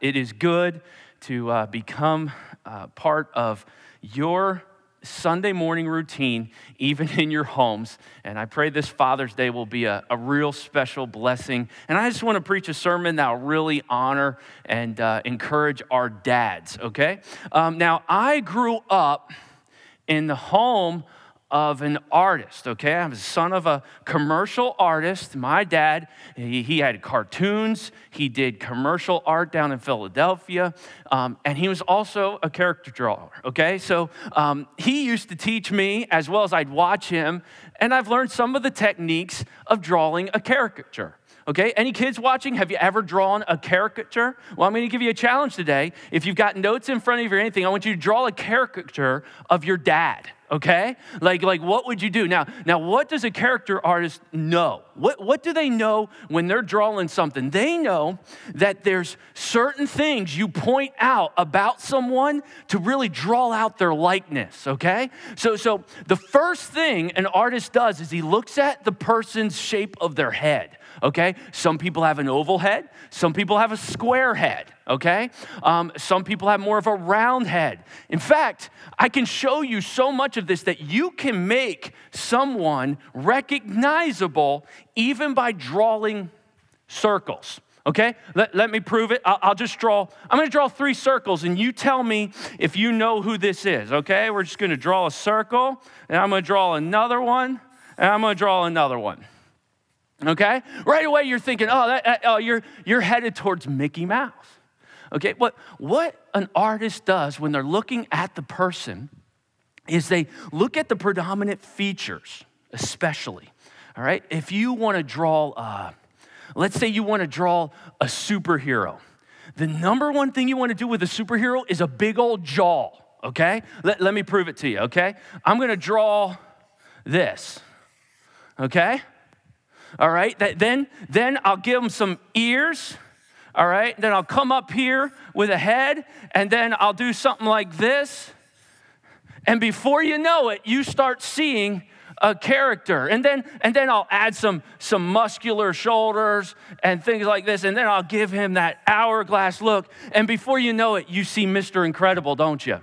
It is good to uh, become uh, part of your Sunday morning routine, even in your homes. And I pray this Father's Day will be a, a real special blessing. And I just want to preach a sermon that will really honor and uh, encourage our dads, okay? Um, now, I grew up in the home of an artist, okay? I'm the son of a commercial artist. My dad, he, he had cartoons, he did commercial art down in Philadelphia, um, and he was also a character drawer, okay? So um, he used to teach me as well as I'd watch him, and I've learned some of the techniques of drawing a caricature. Okay, any kids watching? Have you ever drawn a caricature? Well, I'm to give you a challenge today. If you've got notes in front of you or anything, I want you to draw a caricature of your dad okay like like what would you do now now what does a character artist know what what do they know when they're drawing something they know that there's certain things you point out about someone to really draw out their likeness okay so so the first thing an artist does is he looks at the person's shape of their head okay? Some people have an oval head, some people have a square head, okay? Um, some people have more of a round head. In fact, I can show you so much of this that you can make someone recognizable even by drawing circles. Okay, let, let me prove it. I'll, I'll just draw, I'm gonna draw three circles and you tell me if you know who this is. Okay, we're just gonna draw a circle and I'm gonna draw another one and I'm gonna draw another one. Okay? Right away you're thinking, oh, that, oh you're, you're headed towards Mickey Mouse. Okay? What, what an artist does when they're looking at the person is they look at the predominant features, especially. All right? If you want to draw, uh, let's say you want to draw a superhero. The number one thing you want to do with a superhero is a big old jaw. Okay? Let, let me prove it to you. Okay? I'm going to draw this. Okay? All right? Then, then I'll give them some ears, all right? Then I'll come up here with a head, and then I'll do something like this. And before you know it, you start seeing a character. And then, and then I'll add some, some muscular shoulders and things like this. And then I'll give him that hourglass look. And before you know it, you see Mr. Incredible, don't you?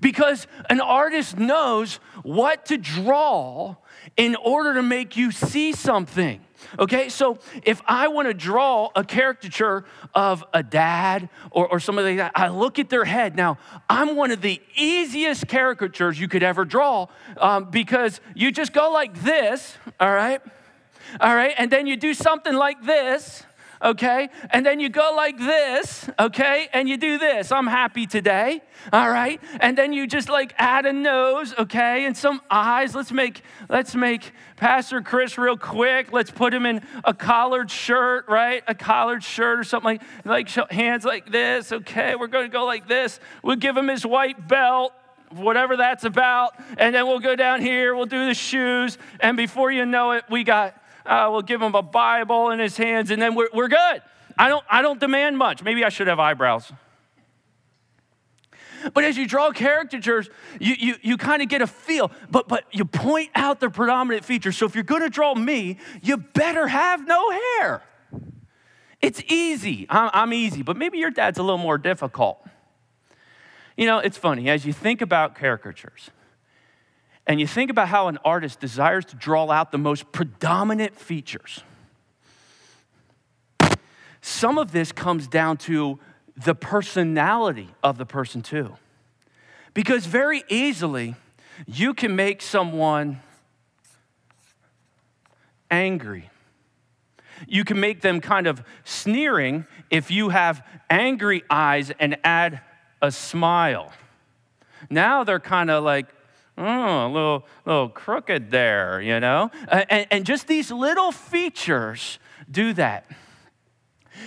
Because an artist knows what to draw in order to make you see something. Okay, so if I want to draw a caricature of a dad or, or somebody like that, I look at their head. Now, I'm one of the easiest caricatures you could ever draw um, because you just go like this, all right? All right, and then you do something like this, okay? And then you go like this, okay? And you do this. I'm happy today, all right? And then you just like add a nose, okay? And some eyes. Let's make let's make Pastor Chris real quick. Let's put him in a collared shirt, right? A collared shirt or something like like hands like this, okay? We're going to go like this. We'll give him his white belt whatever that's about. And then we'll go down here, we'll do the shoes. And before you know it, we got uh, we'll give him a Bible in his hands, and then we're, we're good. I don't, I don't demand much. Maybe I should have eyebrows. But as you draw caricatures, you, you, you kind of get a feel, but, but you point out the predominant features. So if you're going to draw me, you better have no hair. It's easy. I'm, I'm easy, but maybe your dad's a little more difficult. You know, it's funny, as you think about caricatures, and you think about how an artist desires to draw out the most predominant features. Some of this comes down to the personality of the person, too. Because very easily, you can make someone angry. You can make them kind of sneering if you have angry eyes and add a smile. Now they're kind of like, oh, a little, little crooked there, you know? And, and just these little features do that.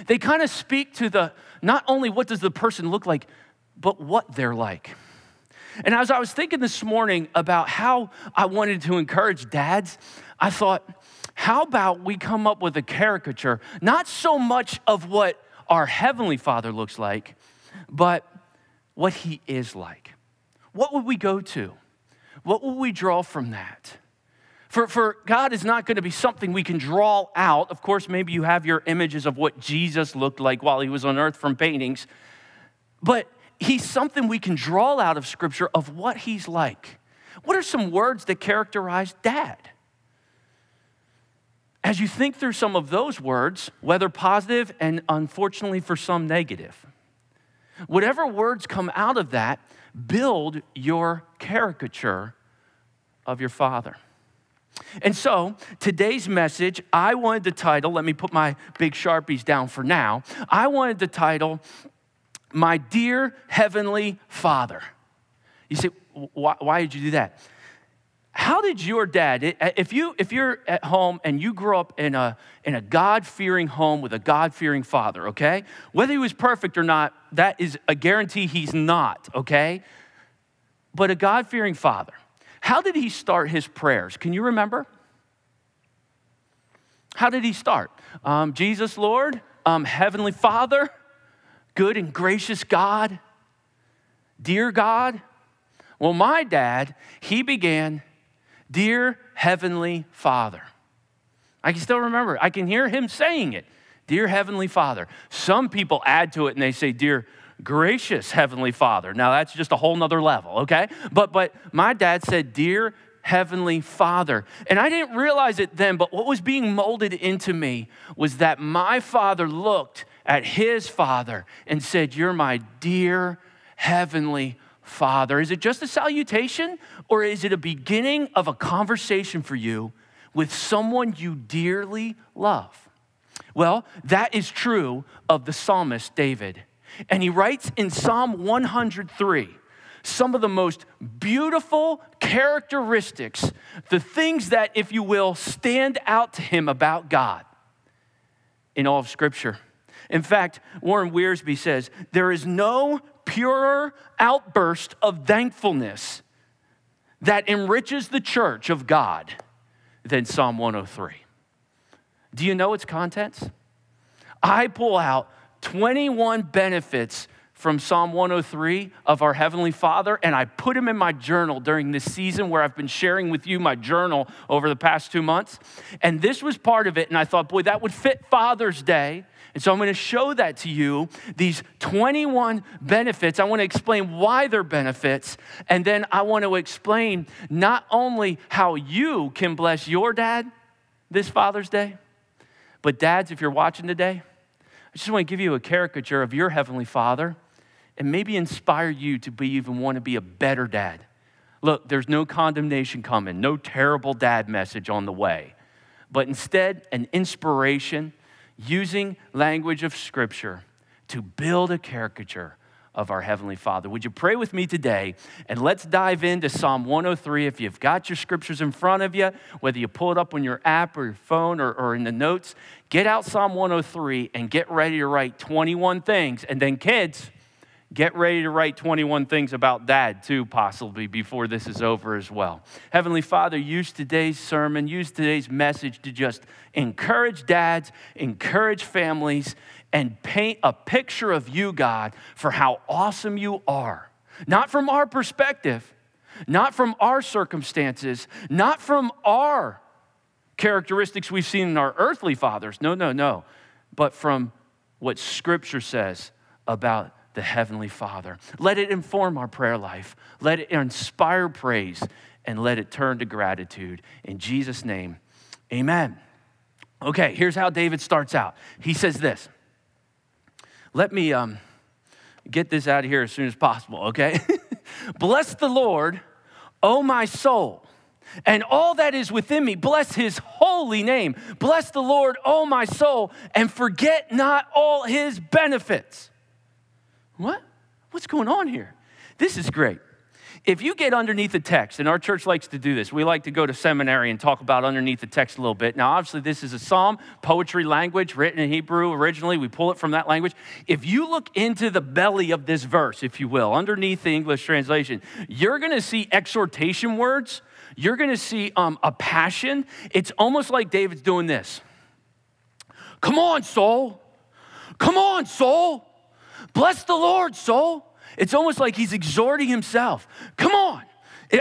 They kind of speak to the, not only what does the person look like, but what they're like. And as I was thinking this morning about how I wanted to encourage dads, I thought, how about we come up with a caricature, not so much of what our Heavenly Father looks like, but what He is like? What would we go to? What will we draw from that? For, for God is not going to be something we can draw out. Of course, maybe you have your images of what Jesus looked like while he was on earth from paintings, but he's something we can draw out of Scripture of what he's like. What are some words that characterize dad? As you think through some of those words, whether positive and unfortunately for some negative, whatever words come out of that, build your caricature of your father. And so, today's message, I wanted to title, let me put my big Sharpies down for now. I wanted to title, My Dear Heavenly Father. You say, why, why did you do that? How did your dad, if, you, if you're at home and you grew up in a, in a God fearing home with a God fearing father, okay? Whether he was perfect or not, that is a guarantee he's not, okay? But a God fearing father how did he start his prayers? Can you remember? How did he start? Um, Jesus, Lord, um, Heavenly Father, good and gracious God, dear God. Well, my dad, he began, Dear Heavenly Father. I can still remember, I can hear him saying it, Dear Heavenly Father. Some people add to it and they say, Dear gracious Heavenly Father. Now that's just a whole nother level, okay? But but my dad said, Dear Heavenly Father. And I didn't realize it then, but what was being molded into me was that my father looked at his father and said, You're my dear Heavenly Father. Is it just a salutation or is it a beginning of a conversation for you with someone you dearly love? Well, that is true of the psalmist David. And he writes in Psalm 103 some of the most beautiful characteristics, the things that, if you will, stand out to him about God in all of Scripture. In fact, Warren Wiersbe says, There is no purer outburst of thankfulness that enriches the church of God than Psalm 103. Do you know its contents? I pull out 21 benefits from Psalm 103 of our Heavenly Father, and I put them in my journal during this season where I've been sharing with you my journal over the past two months. And this was part of it, and I thought, boy, that would fit Father's Day. And so I'm going to show that to you, these 21 benefits. I want to explain why they're benefits. And then I want to explain not only how you can bless your dad this Father's Day, but dads, if you're watching today, I just want to give you a caricature of your Heavenly Father and maybe inspire you to be even want to be a better dad. Look, there's no condemnation coming, no terrible dad message on the way, but instead, an inspiration using language of Scripture to build a caricature of our Heavenly Father. Would you pray with me today? And let's dive into Psalm 103. If you've got your scriptures in front of you, whether you pull it up on your app or your phone or, or in the notes, get out Psalm 103 and get ready to write 21 things. And then, kids, get ready to write 21 things about dad, too, possibly before this is over as well. Heavenly Father, use today's sermon, use today's message to just encourage dads, encourage families, and paint a picture of you, God, for how awesome you are. Not from our perspective, not from our circumstances, not from our characteristics we've seen in our earthly fathers. No, no, no. But from what Scripture says about the Heavenly Father. Let it inform our prayer life, let it inspire praise, and let it turn to gratitude. In Jesus' name, amen. Okay, here's how David starts out. He says this let me um, get this out of here as soon as possible, okay? Bless the Lord, O my soul, and all that is within me. Bless his holy name. Bless the Lord, O my soul, and forget not all his benefits. What? What's going on here? This is great if you get underneath the text, and our church likes to do this, we like to go to seminary and talk about underneath the text a little bit. Now, obviously, this is a psalm, poetry language, written in Hebrew originally. We pull it from that language. If you look into the belly of this verse, if you will, underneath the English translation, you're going to see exhortation words. You're going to see um, a passion. It's almost like David's doing this. Come on, soul. Come on, soul. Bless the Lord, soul. It's almost like he's exhorting himself. Come on,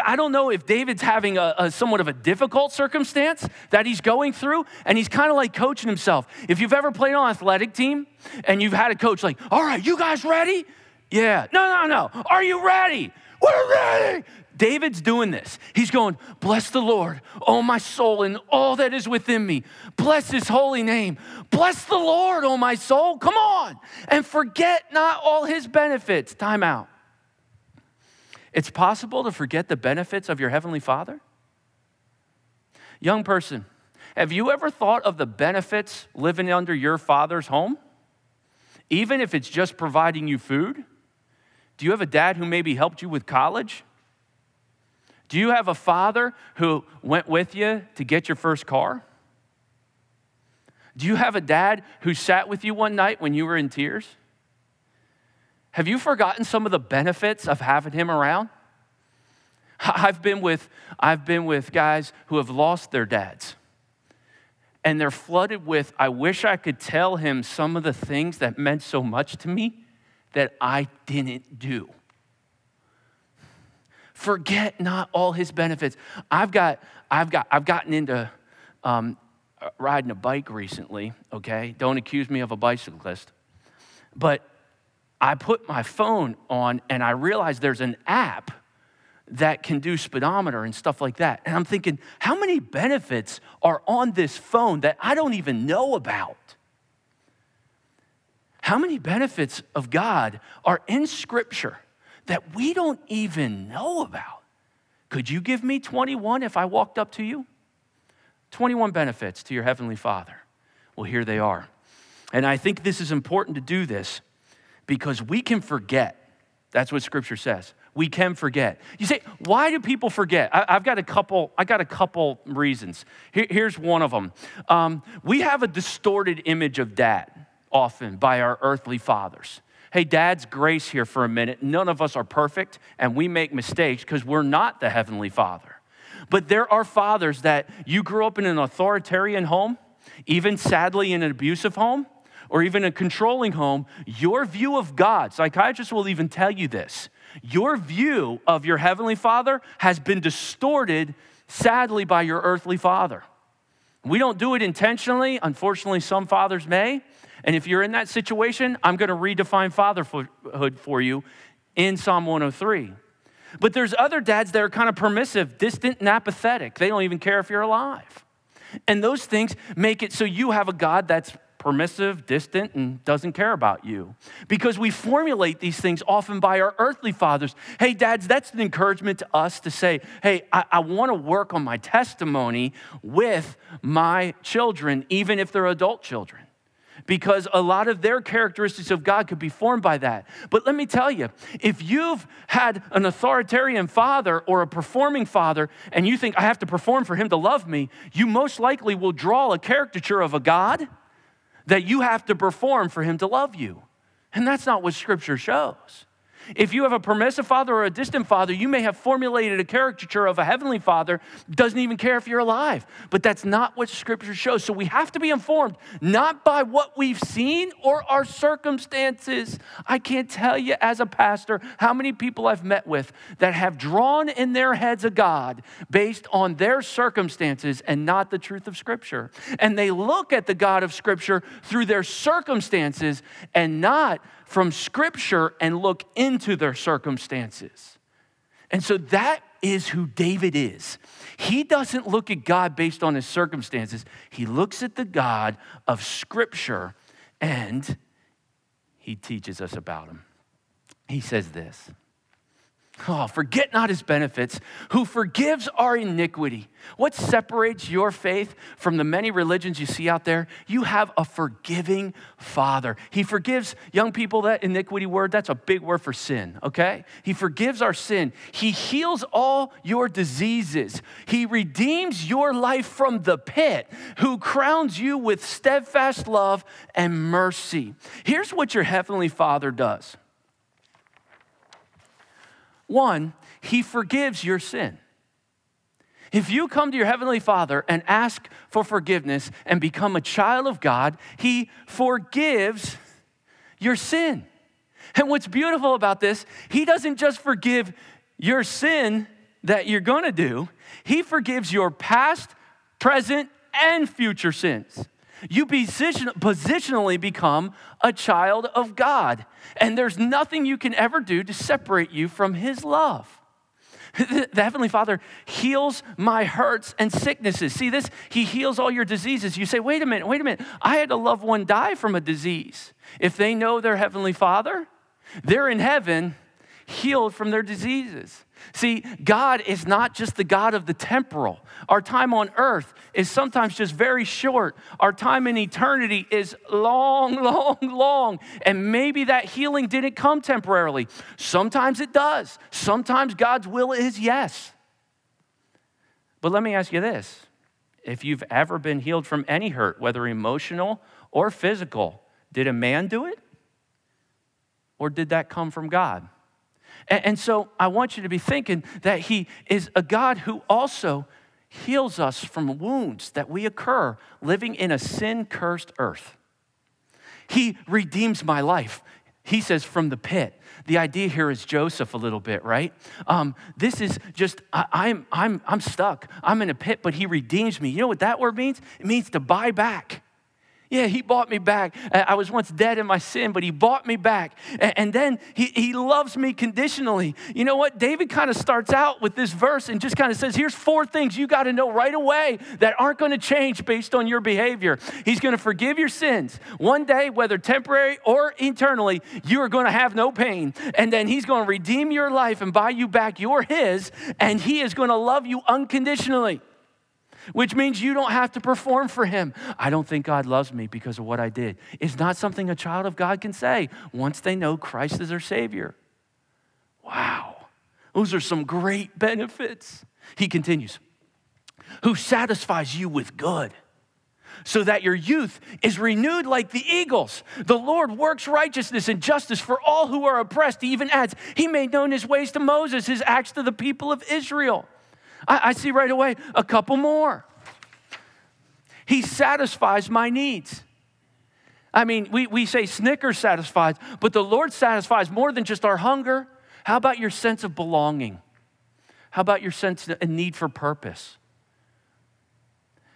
I don't know if David's having a, a, somewhat of a difficult circumstance that he's going through, and he's kind of like coaching himself. If you've ever played on an athletic team and you've had a coach like, all right, you guys ready? Yeah. No, no, no. Are you ready? We're ready. David's doing this. He's going, Bless the Lord, oh my soul, and all that is within me. Bless his holy name. Bless the Lord, oh my soul. Come on. And forget not all his benefits. Time out. It's possible to forget the benefits of your Heavenly Father? Young person, have you ever thought of the benefits living under your Father's home? Even if it's just providing you food? Do you have a dad who maybe helped you with college? Do you have a father who went with you to get your first car? Do you have a dad who sat with you one night when you were in tears? Have you forgotten some of the benefits of having him around? I've been with, I've been with guys who have lost their dads. And they're flooded with, I wish I could tell him some of the things that meant so much to me that I didn't do. Forget not all his benefits. I've got, I've got, I've gotten into um, riding a bike recently, okay? Don't accuse me of a bicyclist. But I put my phone on and I realized there's an app that can do speedometer and stuff like that. And I'm thinking, how many benefits are on this phone that I don't even know about? How many benefits of God are in Scripture that we don't even know about? Could you give me 21 if I walked up to you? 21 benefits to your Heavenly Father. Well, here they are. And I think this is important to do this because we can forget. That's what scripture says. We can forget. You say, why do people forget? I, have got a couple. I got a couple reasons. Here, here's one of them. Um, we have a distorted image of dad often by our earthly fathers. Hey, dad's grace here for a minute. None of us are perfect, and we make mistakes because we're not the heavenly father. But there are fathers that you grew up in an authoritarian home, even sadly in an abusive home, or even a controlling home, your view of God, psychiatrists will even tell you this, your view of your heavenly father has been distorted, sadly, by your earthly father. We don't do it intentionally. Unfortunately, some fathers may. And if you're in that situation, I'm going to redefine fatherhood for you in Psalm 103. But there's other dads that are kind of permissive, distant, and apathetic. They don't even care if you're alive. And those things make it so you have a God that's permissive, distant, and doesn't care about you. Because we formulate these things often by our earthly fathers. Hey, dads, that's an encouragement to us to say, hey, I, I want to work on my testimony with my children, even if they're adult children because a lot of their characteristics of God could be formed by that. But let me tell you, if you've had an authoritarian father or a performing father and you think I have to perform for him to love me, you most likely will draw a caricature of a God that you have to perform for him to love you. And that's not what scripture shows. If you have a permissive father or a distant father, you may have formulated a caricature of a heavenly father, doesn't even care if you're alive. But that's not what scripture shows. So we have to be informed not by what we've seen or our circumstances. I can't tell you as a pastor how many people I've met with that have drawn in their heads a God based on their circumstances and not the truth of scripture. And they look at the God of scripture through their circumstances and not from Scripture and look into their circumstances. And so that is who David is. He doesn't look at God based on his circumstances, he looks at the God of Scripture and he teaches us about him. He says this Oh, forget not his benefits, who forgives our iniquity. What separates your faith from the many religions you see out there? You have a forgiving father. He forgives young people, that iniquity word, that's a big word for sin, okay? He forgives our sin. He heals all your diseases. He redeems your life from the pit, who crowns you with steadfast love and mercy. Here's what your heavenly father does. One, he forgives your sin. If you come to your Heavenly Father and ask for forgiveness and become a child of God, He forgives your sin. And what's beautiful about this, He doesn't just forgive your sin that you're to do, He forgives your past, present, and future sins. You position, positionally become a child of God, and there's nothing you can ever do to separate you from His love. The Heavenly Father heals my hurts and sicknesses. See this? He heals all your diseases. You say, wait a minute, wait a minute. I had a loved one die from a disease. If they know their Heavenly Father, they're in heaven healed from their diseases. See, God is not just the God of the temporal. Our time on earth is sometimes just very short. Our time in eternity is long, long, long. And maybe that healing didn't come temporarily. Sometimes it does. Sometimes God's will is yes. But let me ask you this if you've ever been healed from any hurt, whether emotional or physical, did a man do it? Or did that come from God? And, so I want you to be thinking that He is a God who also heals us from wounds that we occur living in a sin cursed earth. He redeems my life. He says, from the pit. The idea here is Joseph a little bit, right? Um, this is just, I, I'm, I'm, I'm stuck. I'm in a pit, but he redeems me. You know what that word means? It means to buy back. Yeah, he bought me back. Uh, I was once dead in my sin, but he bought me back. And then he, he loves me conditionally. You know what? David kind of starts out with this verse and just kind of says, here's four things you got to know right away that aren't going to change based on your behavior. He's going to forgive your sins. One day, whether temporary or eternally, you are going to have no pain. And then he's going to redeem your life and buy you back. You're his, and he is going to love you unconditionally which means you don't have to perform for him. I don't think God loves me because of what I did. It's not something a child of God can say once they know Christ is their Savior. Wow, those are some great benefits. He continues, who satisfies you with good so that your youth is renewed like the eagles. The Lord works righteousness and justice for all who are oppressed. He even adds, He made known His ways to Moses, His acts to the people of Israel. I, I see right away a couple more. He satisfies my needs. I mean, we, we say Snickers satisfies, but the Lord satisfies more than just our hunger. How about your sense of belonging? How about your sense of need for purpose?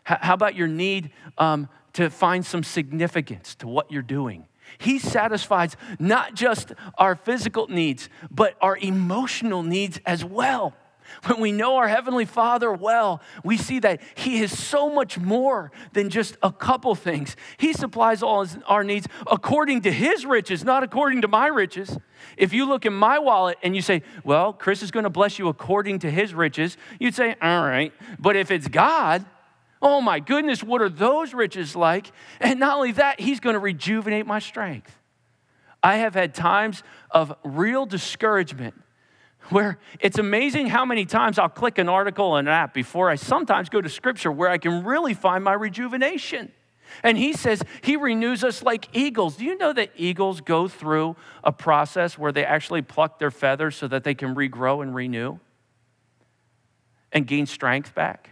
How about your need um, to find some significance to what you're doing? He satisfies not just our physical needs, but our emotional needs as well. When we know our Heavenly Father well, we see that He is so much more than just a couple things. He supplies all our needs according to His riches, not according to my riches. If you look in my wallet and you say, Well, Chris is going to bless you according to His riches, you'd say, All right. But if it's God, oh my goodness, what are those riches like? And not only that, He's going to rejuvenate my strength. I have had times of real discouragement where it's amazing how many times I'll click an article and an app before I sometimes go to scripture where I can really find my rejuvenation. And he says he renews us like eagles. Do you know that eagles go through a process where they actually pluck their feathers so that they can regrow and renew and gain strength back?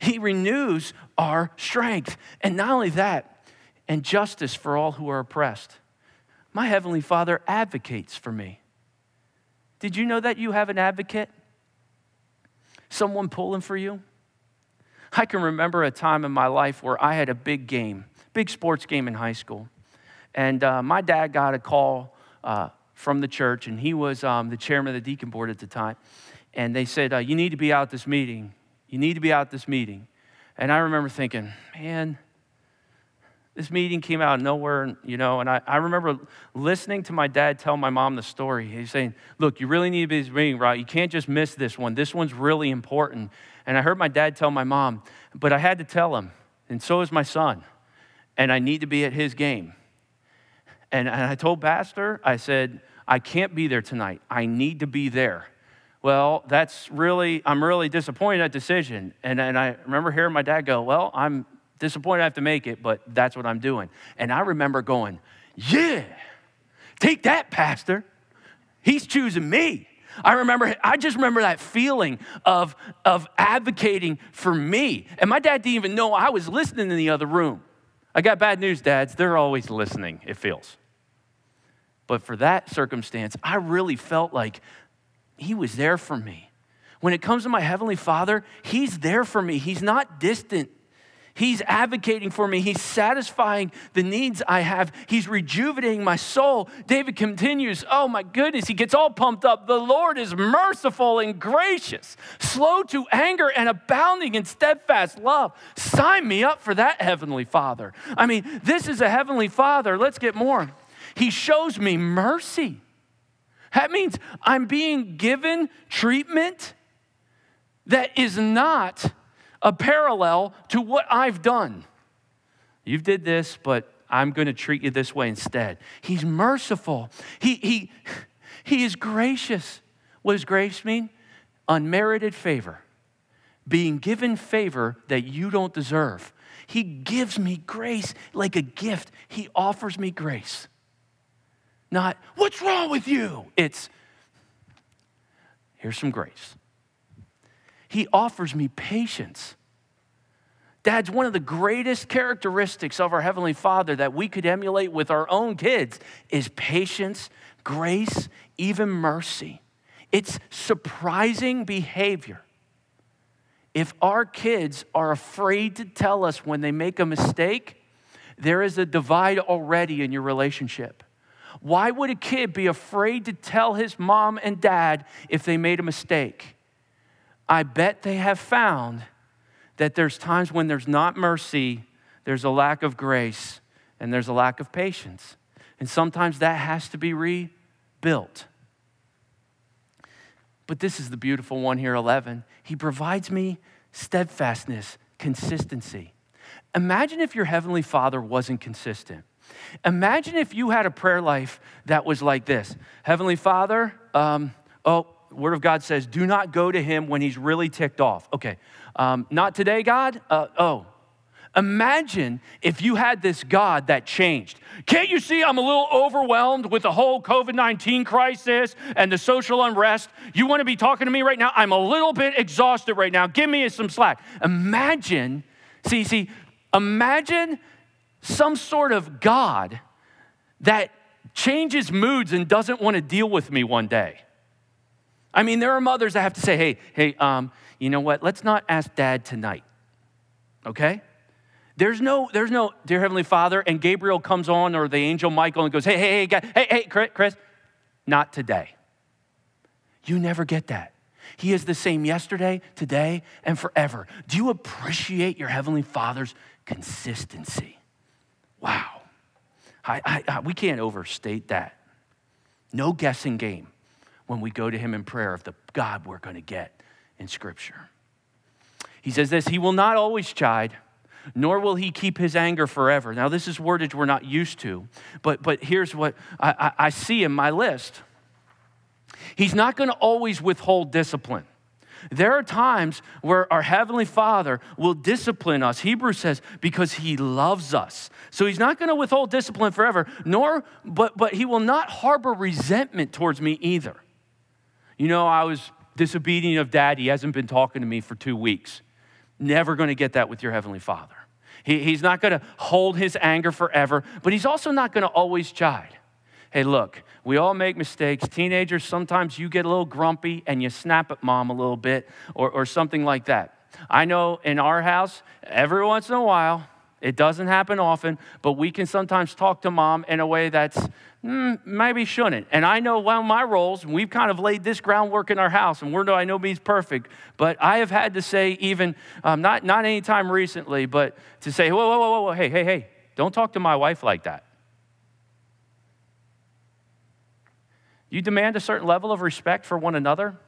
He renews our strength. And not only that, and justice for all who are oppressed. My Heavenly Father advocates for me. Did you know that you have an advocate? Someone pulling for you? I can remember a time in my life where I had a big game, big sports game in high school. And uh, my dad got a call uh, from the church, and he was um, the chairman of the deacon board at the time. And they said, uh, You need to be out this meeting. You need to be out this meeting. And I remember thinking, Man, this meeting came out of nowhere, you know, and I, I remember listening to my dad tell my mom the story. He's saying, Look, you really need to be this meeting, right? You can't just miss this one. This one's really important. And I heard my dad tell my mom, but I had to tell him, and so is my son, and I need to be at his game. And, and I told Pastor, I said, I can't be there tonight. I need to be there. Well, that's really, I'm really disappointed in that decision. And, and I remember hearing my dad go, Well, I'm disappointed I have to make it, but that's what I'm doing. And I remember going, yeah, take that, Pastor. He's choosing me. I remember, I just remember that feeling of, of advocating for me. And my dad didn't even know I was listening in the other room. I got bad news, dads. They're always listening, it feels. But for that circumstance, I really felt like he was there for me. When it comes to my Heavenly Father, He's there for me. He's not distant. He's advocating for me. He's satisfying the needs I have. He's rejuvenating my soul. David continues, Oh my goodness, he gets all pumped up. The Lord is merciful and gracious, slow to anger and abounding in steadfast love. Sign me up for that, Heavenly Father. I mean, this is a Heavenly Father. Let's get more. He shows me mercy. That means I'm being given treatment that is not a parallel to what I've done. You've did this, but I'm going to treat you this way instead. He's merciful. He, he, he is gracious. What does grace mean? Unmerited favor, being given favor that you don't deserve. He gives me grace like a gift. He offers me grace. Not, what's wrong with you? It's, here's some grace. He offers me patience. Dad's one of the greatest characteristics of our Heavenly Father that we could emulate with our own kids is patience, grace, even mercy. It's surprising behavior. If our kids are afraid to tell us when they make a mistake, there is a divide already in your relationship. Why would a kid be afraid to tell his mom and dad if they made a mistake? I bet they have found that there's times when there's not mercy, there's a lack of grace, and there's a lack of patience. And sometimes that has to be rebuilt. But this is the beautiful one here 11. He provides me steadfastness, consistency. Imagine if your Heavenly Father wasn't consistent. Imagine if you had a prayer life that was like this Heavenly Father, um, oh, Word of God says, do not go to him when he's really ticked off. Okay, um, not today, God? Uh, oh. Imagine if you had this God that changed. Can't you see I'm a little overwhelmed with the whole COVID 19 crisis and the social unrest? You want to be talking to me right now? I'm a little bit exhausted right now. Give me some slack. Imagine, see, see, imagine some sort of God that changes moods and doesn't want to deal with me one day. I mean, there are mothers that have to say, hey, hey, um, you know what? Let's not ask dad tonight. Okay? There's no, there's no, dear Heavenly Father, and Gabriel comes on or the angel Michael and goes, hey, hey, hey, hey, hey, Chris, not today. You never get that. He is the same yesterday, today, and forever. Do you appreciate your Heavenly Father's consistency? Wow. I, I, I, we can't overstate that. No guessing game when we go to Him in prayer of the God we're going to get in Scripture. He says this He will not always chide, nor will He keep His anger forever. Now, this is wordage we're not used to, but, but here's what I, I, I see in my list He's not going to always withhold discipline. There are times where our Heavenly Father will discipline us. Hebrews says, because He loves us. So He's not going to withhold discipline forever, nor, but, but He will not harbor resentment towards me either. You know, I was disobedient of dad. He hasn't been talking to me for two weeks. Never going to get that with your Heavenly Father. He, he's not going to hold his anger forever, but he's also not going to always chide. Hey, look, we all make mistakes. Teenagers, sometimes you get a little grumpy and you snap at mom a little bit or, or something like that. I know in our house, every once in a while, it doesn't happen often, but we can sometimes talk to mom in a way that's mm, maybe shouldn't. And I know of my roles, we've kind of laid this groundwork in our house, and we're no, I know means perfect, but I have had to say, even um, not, not any time recently, but to say, whoa, whoa, whoa, whoa, hey, hey, hey, don't talk to my wife like that. You demand a certain level of respect for one another.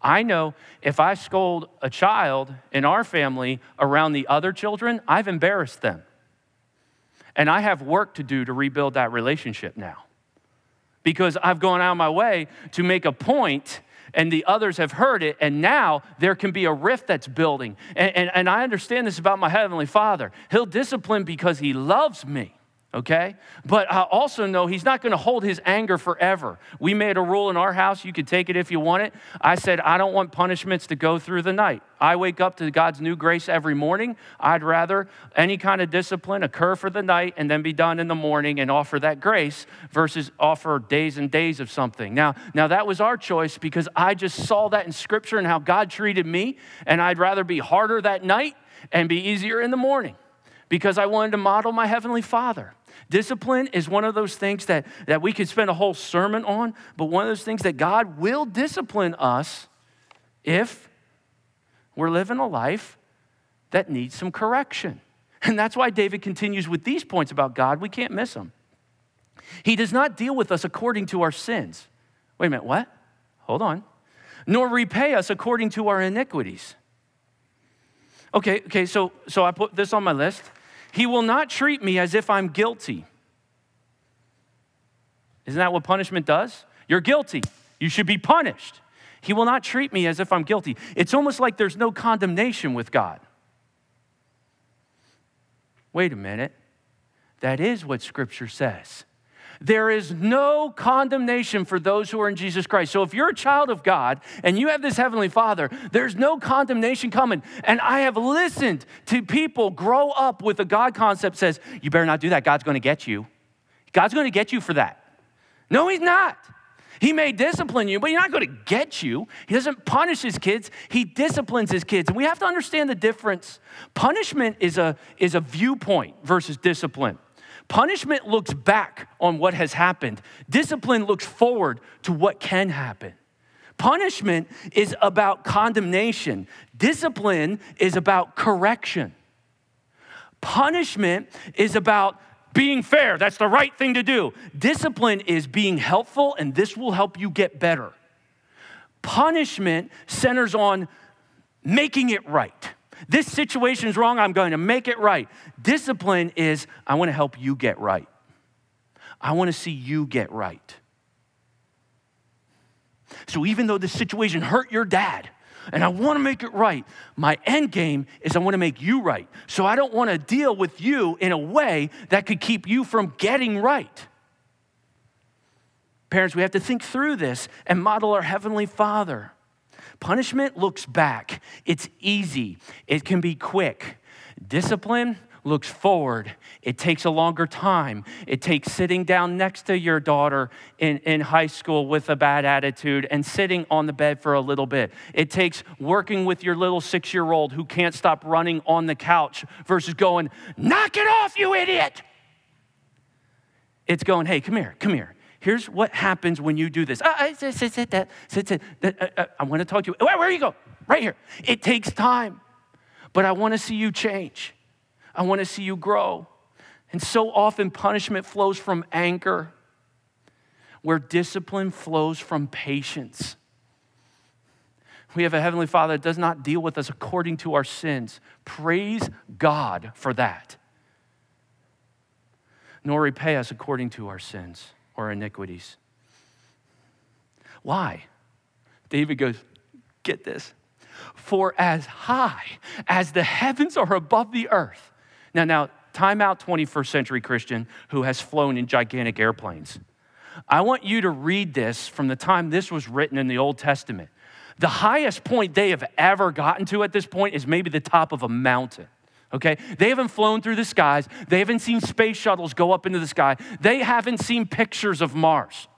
I know if I scold a child in our family around the other children, I've embarrassed them. And I have work to do to rebuild that relationship now. Because I've gone out of my way to make a point and the others have heard it, and now there can be a rift that's building. And, and, and I understand this about my Heavenly Father. He'll discipline because He loves me. Okay? But I also know he's not going to hold his anger forever. We made a rule in our house you could take it if you want it. I said, I don't want punishments to go through the night. I wake up to God's new grace every morning. I'd rather any kind of discipline occur for the night and then be done in the morning and offer that grace versus offer days and days of something. Now, now that was our choice because I just saw that in scripture and how God treated me, and I'd rather be harder that night and be easier in the morning because I wanted to model my Heavenly Father. Discipline is one of those things that, that we could spend a whole sermon on, but one of those things that God will discipline us if we're living a life that needs some correction. And that's why David continues with these points about God. We can't miss them. He does not deal with us according to our sins. Wait a minute, what? Hold on. Nor repay us according to our iniquities. Okay, okay, so so I put this on my list. He will not treat me as if I'm guilty. Isn't that what punishment does? You're guilty. You should be punished. He will not treat me as if I'm guilty. It's almost like there's no condemnation with God. Wait a minute. That is what Scripture says. There is no condemnation for those who are in Jesus Christ. So if you're a child of God and you have this Heavenly Father, there's no condemnation coming. And I have listened to people grow up with a God concept says, you better not do that. God's going to get you. God's going to get you for that. No, He's not. He may discipline you, but He's not going to get you. He doesn't punish His kids, He disciplines His kids. And we have to understand the difference. Punishment is a, is a viewpoint versus discipline. Punishment looks back on what has happened, discipline looks forward to what can happen. Punishment is about condemnation, discipline is about correction. Punishment is about being fair, that's the right thing to do. Discipline is being helpful, and this will help you get better. Punishment centers on making it right. This situation is wrong, I'm going to make it right. Discipline is, I want to help you get right. I want to see you get right. So even though the situation hurt your dad, and I want to make it right, my end game is I want to make you right. So I don't want to deal with you in a way that could keep you from getting right. Parents, we have to think through this and model our Heavenly Father. Punishment looks back, it's easy, it can be quick. Discipline looks forward. It takes a longer time. It takes sitting down next to your daughter in, in high school with a bad attitude and sitting on the bed for a little bit. It takes working with your little six year old who can't stop running on the couch versus going, knock it off, you idiot. It's going, hey, come here, come here. Here's what happens when you do this. I, want to talk to you. Where, where you go? Right here. It takes time, but I want to see you change. I want to see you grow. And so often, punishment flows from anger, where discipline flows from patience. We have a Heavenly Father that does not deal with us according to our sins. Praise God for that. Nor repay us according to our sins or iniquities. Why? David goes, Get this. For as high as the heavens are above the earth. Now, now, time out 21st century Christian who has flown in gigantic airplanes. I want you to read this from the time this was written in the Old Testament. The highest point they have ever gotten to at this point is maybe the top of a mountain okay? They haven't flown through the skies. They haven't seen space shuttles go up into the sky. They haven't seen pictures of Mars.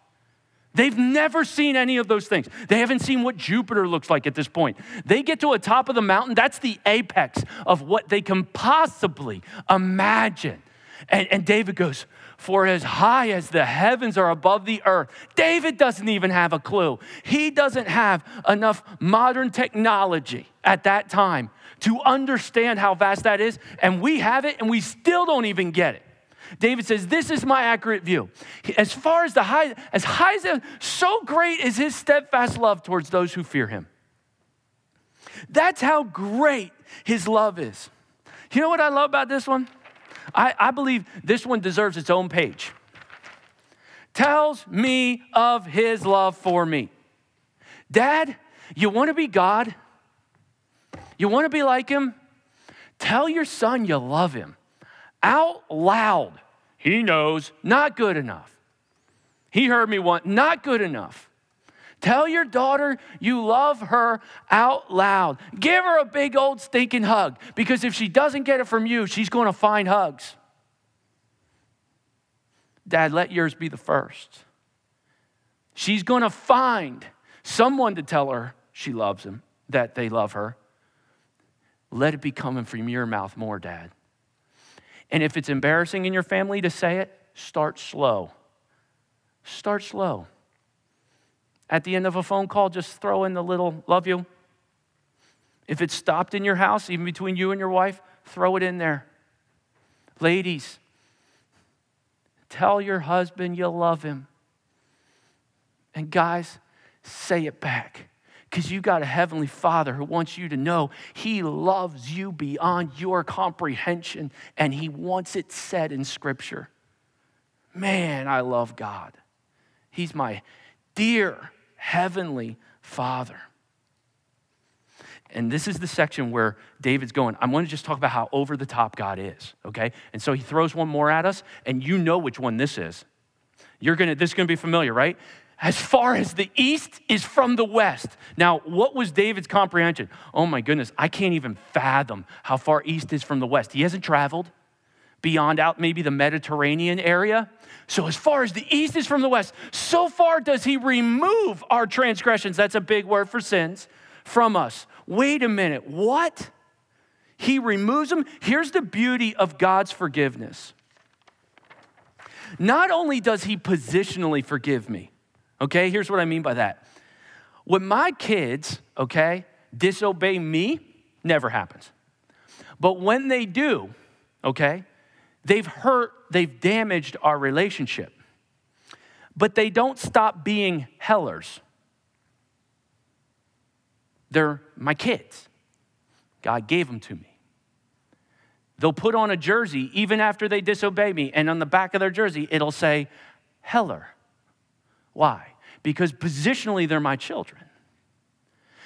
They've never seen any of those things. They haven't seen what Jupiter looks like at this point. They get to a top of the mountain, that's the apex of what they can possibly imagine. And, and David goes, For as high as the heavens are above the earth, David doesn't even have a clue. He doesn't have enough modern technology at that time to understand how vast that is. And we have it, and we still don't even get it. David says, This is my accurate view. As far as the high, as high as the, so great is his steadfast love towards those who fear him. That's how great his love is. You know what I love about this one? I, I believe this one deserves its own page. Tells me of his love for me. Dad, you want to be God? You want to be like him? Tell your son you love him out loud. He knows, not good enough. He heard me once, not good enough. Tell your daughter you love her out loud. Give her a big old stinking hug because if she doesn't get it from you, she's going to find hugs. Dad, let yours be the first. She's going to find someone to tell her she loves him, that they love her. Let it be coming from your mouth more, Dad. And if it's embarrassing in your family to say it, start slow. Start slow. At the end of a phone call, just throw in the little love you. If it's stopped in your house, even between you and your wife, throw it in there. Ladies, tell your husband you love him. And guys, say it back because you got a heavenly father who wants you to know he loves you beyond your comprehension and he wants it said in scripture. Man, I love God. He's my dear heavenly father. And this is the section where David's going, I'm going to just talk about how over the top God is, okay? And so he throws one more at us, and you know which one this is. You're gonna, this is gonna be familiar, right? as far as the east is from the west. Now, what was David's comprehension? Oh my goodness, I can't even fathom how far east is from the west. He hasn't traveled beyond out maybe the Mediterranean area. So, as far as the east is from the west, so far does he remove our transgressions. That's a big word for sins from us. Wait a minute, what? He removes them. Here's the beauty of God's forgiveness. Not only does he positionally forgive me, Okay, here's what I mean by that. When my kids, okay, disobey me, never happens. But when they do, okay, they've hurt, they've damaged our relationship. But they don't stop being hellers. They're my kids. God gave them to me. They'll put on a jersey even after they disobey me, and on the back of their jersey, it'll say, Heller. Why? Because positionally, they're my children.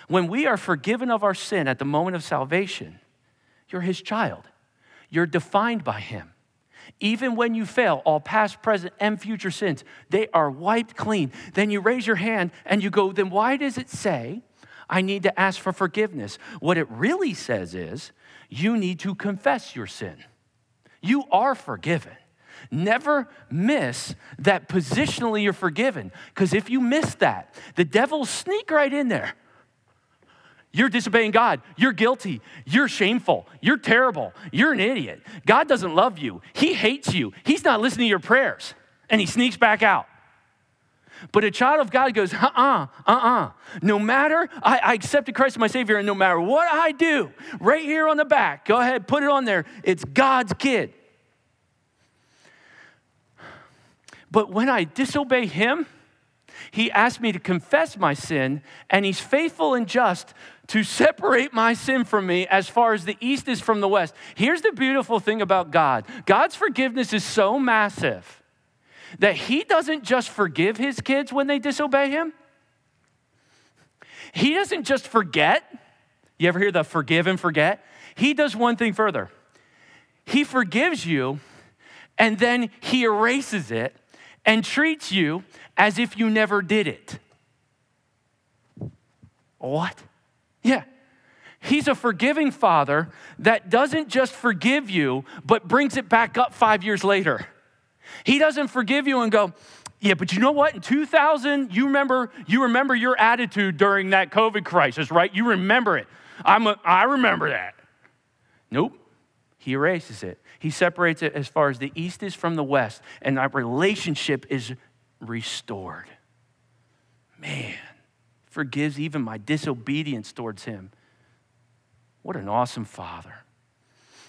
When we are forgiven of our sin at the moment of salvation, you're his child. You're defined by him. Even when you fail, all past, present, and future sins, they are wiped clean. Then you raise your hand and you go, then why does it say I need to ask for forgiveness? What it really says is you need to confess your sin. You are forgiven. Never miss that positionally you're forgiven. Because if you miss that, the devil sneak right in there. You're disobeying God. You're guilty. You're shameful. You're terrible. You're an idiot. God doesn't love you. He hates you. He's not listening to your prayers. And he sneaks back out. But a child of God goes, uh uh-uh, uh, uh-uh. No matter, I, I accepted Christ as my Savior, and no matter what I do, right here on the back, go ahead, put it on there. It's God's kid. But when I disobey him, he asked me to confess my sin, and he's faithful and just to separate my sin from me as far as the east is from the west. Here's the beautiful thing about God God's forgiveness is so massive that he doesn't just forgive his kids when they disobey him, he doesn't just forget. You ever hear the forgive and forget? He does one thing further. He forgives you, and then he erases it and treats you as if you never did it. What? Yeah. He's a forgiving father that doesn't just forgive you, but brings it back up five years later. He doesn't forgive you and go, yeah, but you know what? In 2000, you remember, you remember your attitude during that COVID crisis, right? You remember it. I'm a, I remember that. Nope. He erases it. He separates it as far as the east is from the west, and that relationship is restored. Man, forgives even my disobedience towards him. What an awesome father.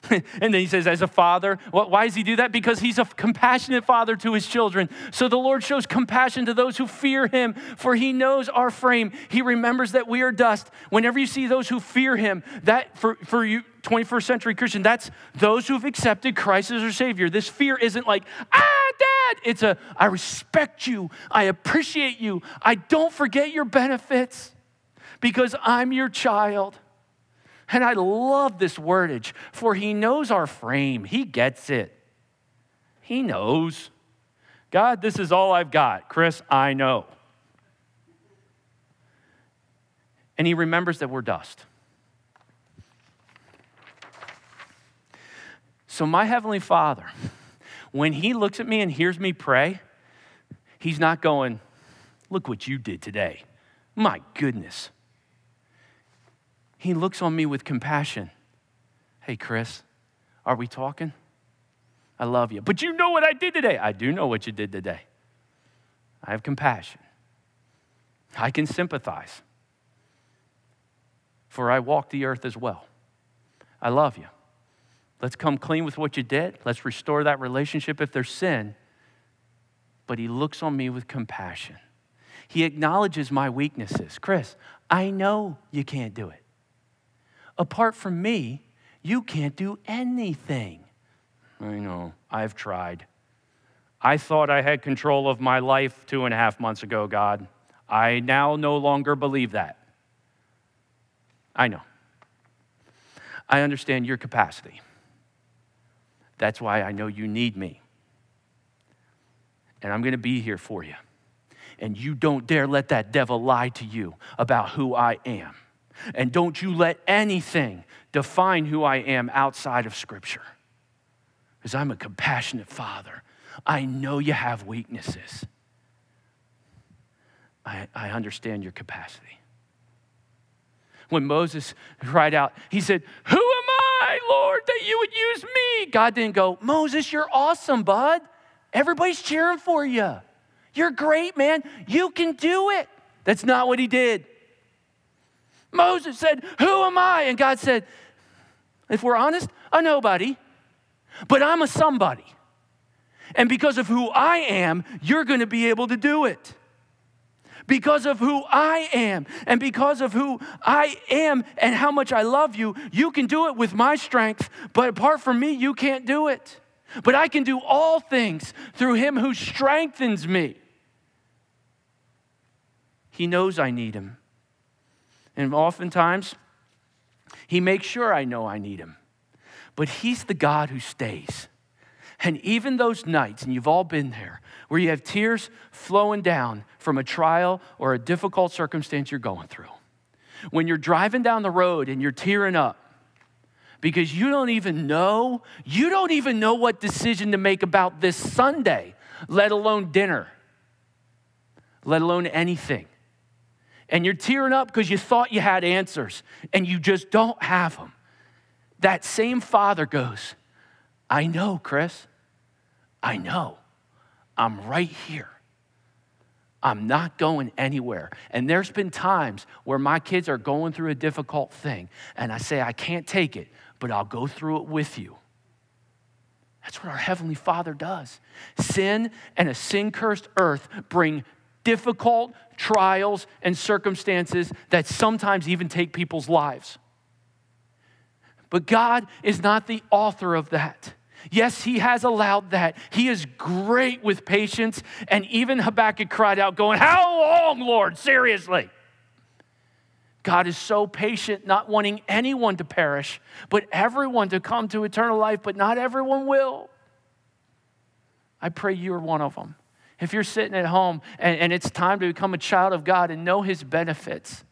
and then he says, as a father, why does he do that? Because he's a compassionate father to his children. So the Lord shows compassion to those who fear him, for he knows our frame. He remembers that we are dust. Whenever you see those who fear him, that for, for you, 21st century Christian, that's those who've accepted Christ as their Savior. This fear isn't like, ah, dad. It's a, I respect you. I appreciate you. I don't forget your benefits because I'm your child. And I love this wordage, for he knows our frame, he gets it. He knows. God, this is all I've got. Chris, I know. And he remembers that we're dust. So, my Heavenly Father, when He looks at me and hears me pray, He's not going, Look what you did today. My goodness. He looks on me with compassion. Hey, Chris, are we talking? I love you. But you know what I did today. I do know what you did today. I have compassion. I can sympathize, for I walk the earth as well. I love you. Let's come clean with what you did. Let's restore that relationship if there's sin. But he looks on me with compassion. He acknowledges my weaknesses. Chris, I know you can't do it. Apart from me, you can't do anything. I know, I've tried. I thought I had control of my life two and a half months ago, God. I now no longer believe that. I know. I understand your capacity. That's why I know you need me. And I'm going to be here for you. And you don't dare let that devil lie to you about who I am. And don't you let anything define who I am outside of Scripture. Because I'm a compassionate father. I know you have weaknesses. I, I understand your capacity. When Moses cried out, he said, Who am I, Lord, that you would use me? God didn't go, Moses, you're awesome, bud. Everybody's cheering for you. You're great, man. You can do it. That's not what he did. Moses said, Who am I? And God said, If we're honest, a nobody, but I'm a somebody. And because of who I am, you're going to be able to do it. Because of who I am, and because of who I am and how much I love you, you can do it with my strength, but apart from me, you can't do it. But I can do all things through him who strengthens me. He knows I need him. And oftentimes, he makes sure I know I need him. But he's the God who stays. And even those nights, and you've all been there, where you have tears flowing down from a trial or a difficult circumstance you're going through. When you're driving down the road and you're tearing up because you don't even know, you don't even know what decision to make about this Sunday, let alone dinner, let alone anything. And you're tearing up because you thought you had answers and you just don't have them. That same father goes, I know, Chris. I know. I'm right here. I'm not going anywhere. And there's been times where my kids are going through a difficult thing, and I say, I can't take it, but I'll go through it with you. That's what our Heavenly Father does. Sin and a sin cursed earth bring difficult trials and circumstances that sometimes even take people's lives. But God is not the author of that. Yes, he has allowed that. He is great with patience. And even Habakkuk cried out, going, How long, Lord? Seriously. God is so patient, not wanting anyone to perish, but everyone to come to eternal life, but not everyone will. I pray you're one of them. If you're sitting at home and, and it's time to become a child of God and know his benefits,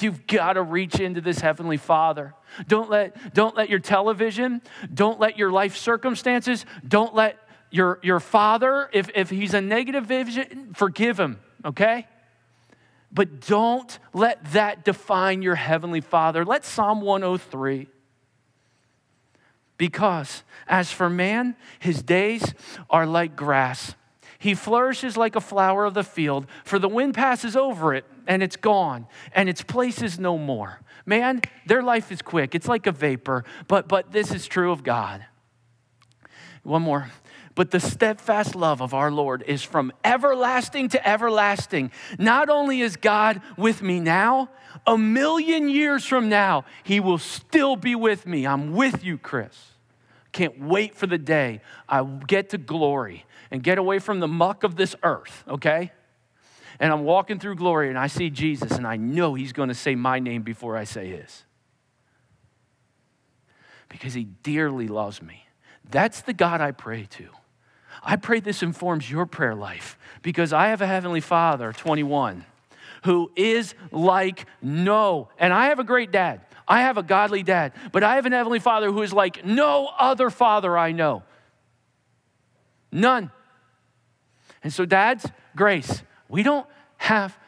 You've got to reach into this Heavenly Father. Don't let, don't let your television, don't let your life circumstances, don't let your, your father, if, if he's a negative vision, forgive him, okay? But don't let that define your Heavenly Father. Let Psalm 103. Because as for man, his days are like grass he flourishes like a flower of the field, for the wind passes over it and it's gone, and its place is no more. Man, their life is quick. It's like a vapor, but, but this is true of God. One more. But the steadfast love of our Lord is from everlasting to everlasting. Not only is God with me now, a million years from now, He will still be with me. I'm with you, Chris. Can't wait for the day I get to glory and get away from the muck of this earth, okay? And I'm walking through glory and I see Jesus and I know he's going to say my name before I say his. Because he dearly loves me. That's the God I pray to. I pray this informs your prayer life because I have a Heavenly Father, 21, who is like no, and I have a great dad. I have a godly dad, but I have an Heavenly Father who is like no other father I know. None. And so, dads, grace. We don't have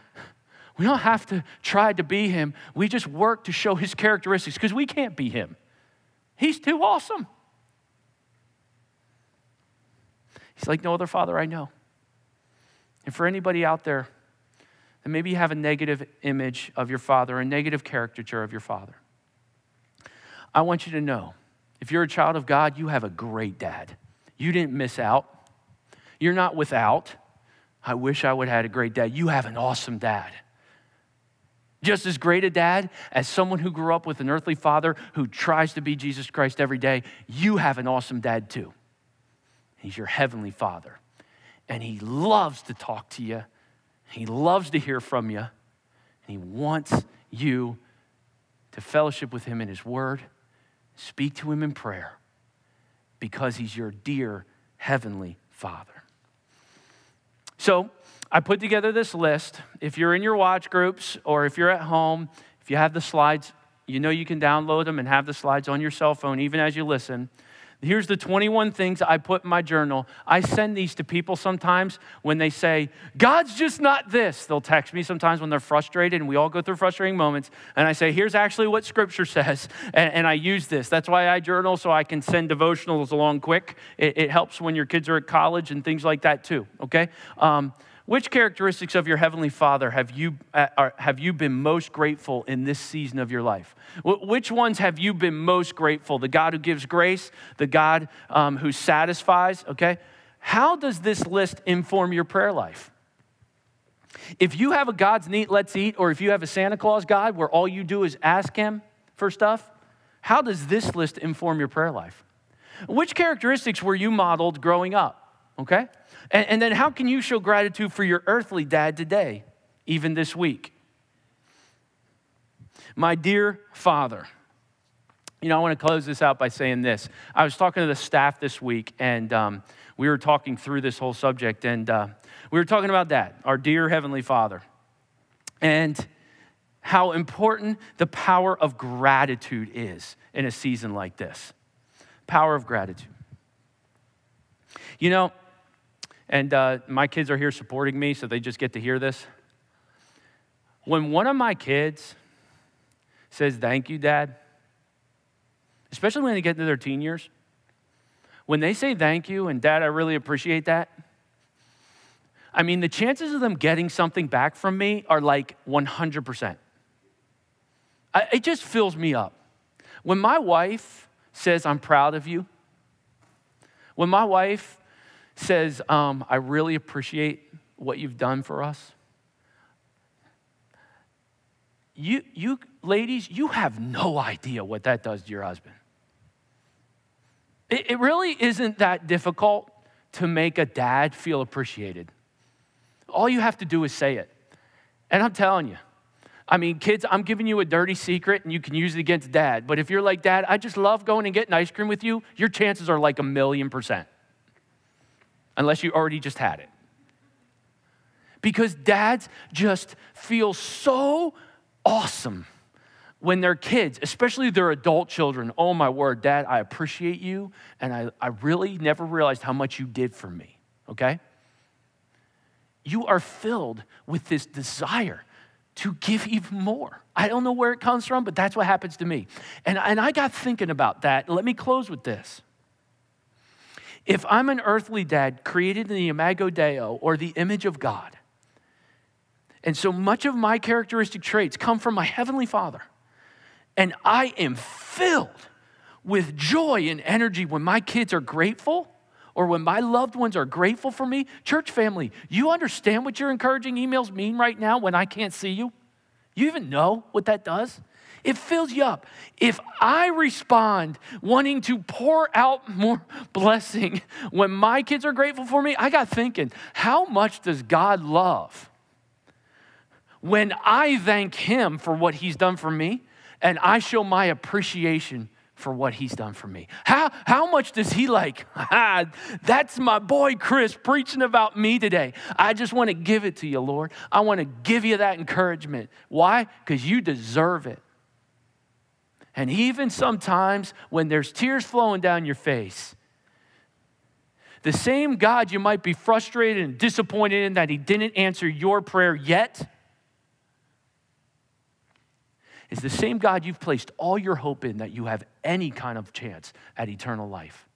we don't have to try to be him. We just work to show his characteristics because we can't be him. He's too awesome. He's like no other father I know. And for anybody out there that maybe you have a negative image of your father, a negative caricature of your father, I want you to know if you're a child of God, you have a great dad. You didn't miss out. You're not without. I wish I would have had a great dad. You have an awesome dad. Just as great a dad as someone who grew up with an earthly father who tries to be Jesus Christ every day, you have an awesome dad too. He's your heavenly father. And he loves to talk to you, he loves to hear from you, and he wants you to fellowship with him in his word, speak to him in prayer, because he's your dear heavenly father. So, I put together this list. If you're in your watch groups or if you're at home, if you have the slides, you know you can download them and have the slides on your cell phone even as you listen. Here's the 21 things I put in my journal. I send these to people sometimes when they say, God's just not this. They'll text me sometimes when they're frustrated, and we all go through frustrating moments. And I say, Here's actually what Scripture says. And, and I use this. That's why I journal, so I can send devotionals along quick. It, it helps when your kids are at college and things like that, too, okay? Um, which characteristics of your Heavenly Father have you, uh, have you been most grateful in this season of your life? Which ones have you been most grateful? The God who gives grace, the God um, who satisfies, okay? How does this list inform your prayer life? If you have a God's neat, let's eat, or if you have a Santa Claus God where all you do is ask Him for stuff, how does this list inform your prayer life? Which characteristics were you modeled growing up? Okay? And, and then how can you show gratitude for your earthly dad today, even this week? My dear father, you know, I want to close this out by saying this. I was talking to the staff this week, and um, we were talking through this whole subject, and uh, we were talking about that, our dear Heavenly Father, and how important the power of gratitude is in a season like this. Power of gratitude. You know, and uh, my kids are here supporting me, so they just get to hear this. When one of my kids says, Thank you, Dad, especially when they get into their teen years, when they say thank you and Dad, I really appreciate that, I mean, the chances of them getting something back from me are like 100%. I, it just fills me up. When my wife says, I'm proud of you, when my wife says, um, I really appreciate what you've done for us. You, you ladies, you have no idea what that does to your husband. It, it really isn't that difficult to make a dad feel appreciated. All you have to do is say it. And I'm telling you, I mean, kids, I'm giving you a dirty secret and you can use it against dad. But if you're like, Dad, I just love going and getting ice cream with you, your chances are like a million percent unless you already just had it. Because dads just feel so awesome when their kids, especially their adult children, oh my word, dad, I appreciate you, and I, I really never realized how much you did for me, okay? You are filled with this desire to give even more. I don't know where it comes from, but that's what happens to me. And, and I got thinking about that. Let me close with this. If I'm an earthly dad created in the imago Dei or the image of God, and so much of my characteristic traits come from my heavenly Father, and I am filled with joy and energy when my kids are grateful or when my loved ones are grateful for me. Church family, you understand what your encouraging emails mean right now when I can't see you? You even know what that does? It fills you up. If I respond wanting to pour out more blessing when my kids are grateful for me, I got thinking, how much does God love? When I thank Him for what He's done for me and I show my appreciation for what he's done for me. How, how much does he like? That's my boy Chris preaching about me today. I just want to give it to you, Lord. I want to give you that encouragement. Why? Because you deserve it. And even sometimes when there's tears flowing down your face, the same God you might be frustrated and disappointed in that he didn't answer your prayer yet is the same God you've placed all your hope in that you have any kind of chance at eternal life.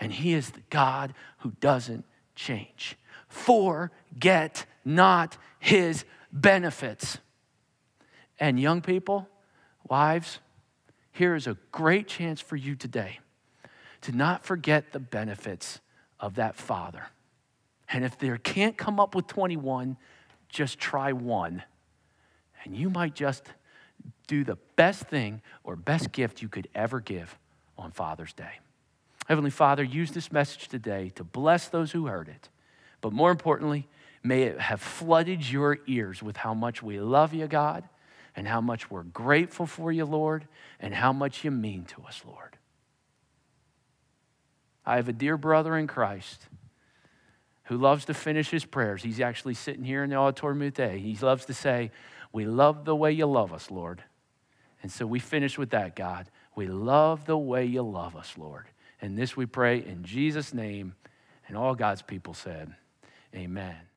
And He is the God who doesn't change. Forget not His benefits. And young people, wives, here is a great chance for you today to not forget the benefits of that father. And if there can't come up with 21, just try one and you might just do the best thing or best gift you could ever give on Father's Day. Heavenly Father, use this message today to bless those who heard it. But more importantly, may it have flooded your ears with how much we love you, God, and how much we're grateful for you, Lord, and how much you mean to us, Lord. I have a dear brother in Christ who loves to finish his prayers. He's actually sitting here in the auditorium today. He loves to say, we love the way you love us, Lord. And so we finish with that, God. We love the way you love us, Lord. And this we pray in Jesus' name. And all God's people said, Amen.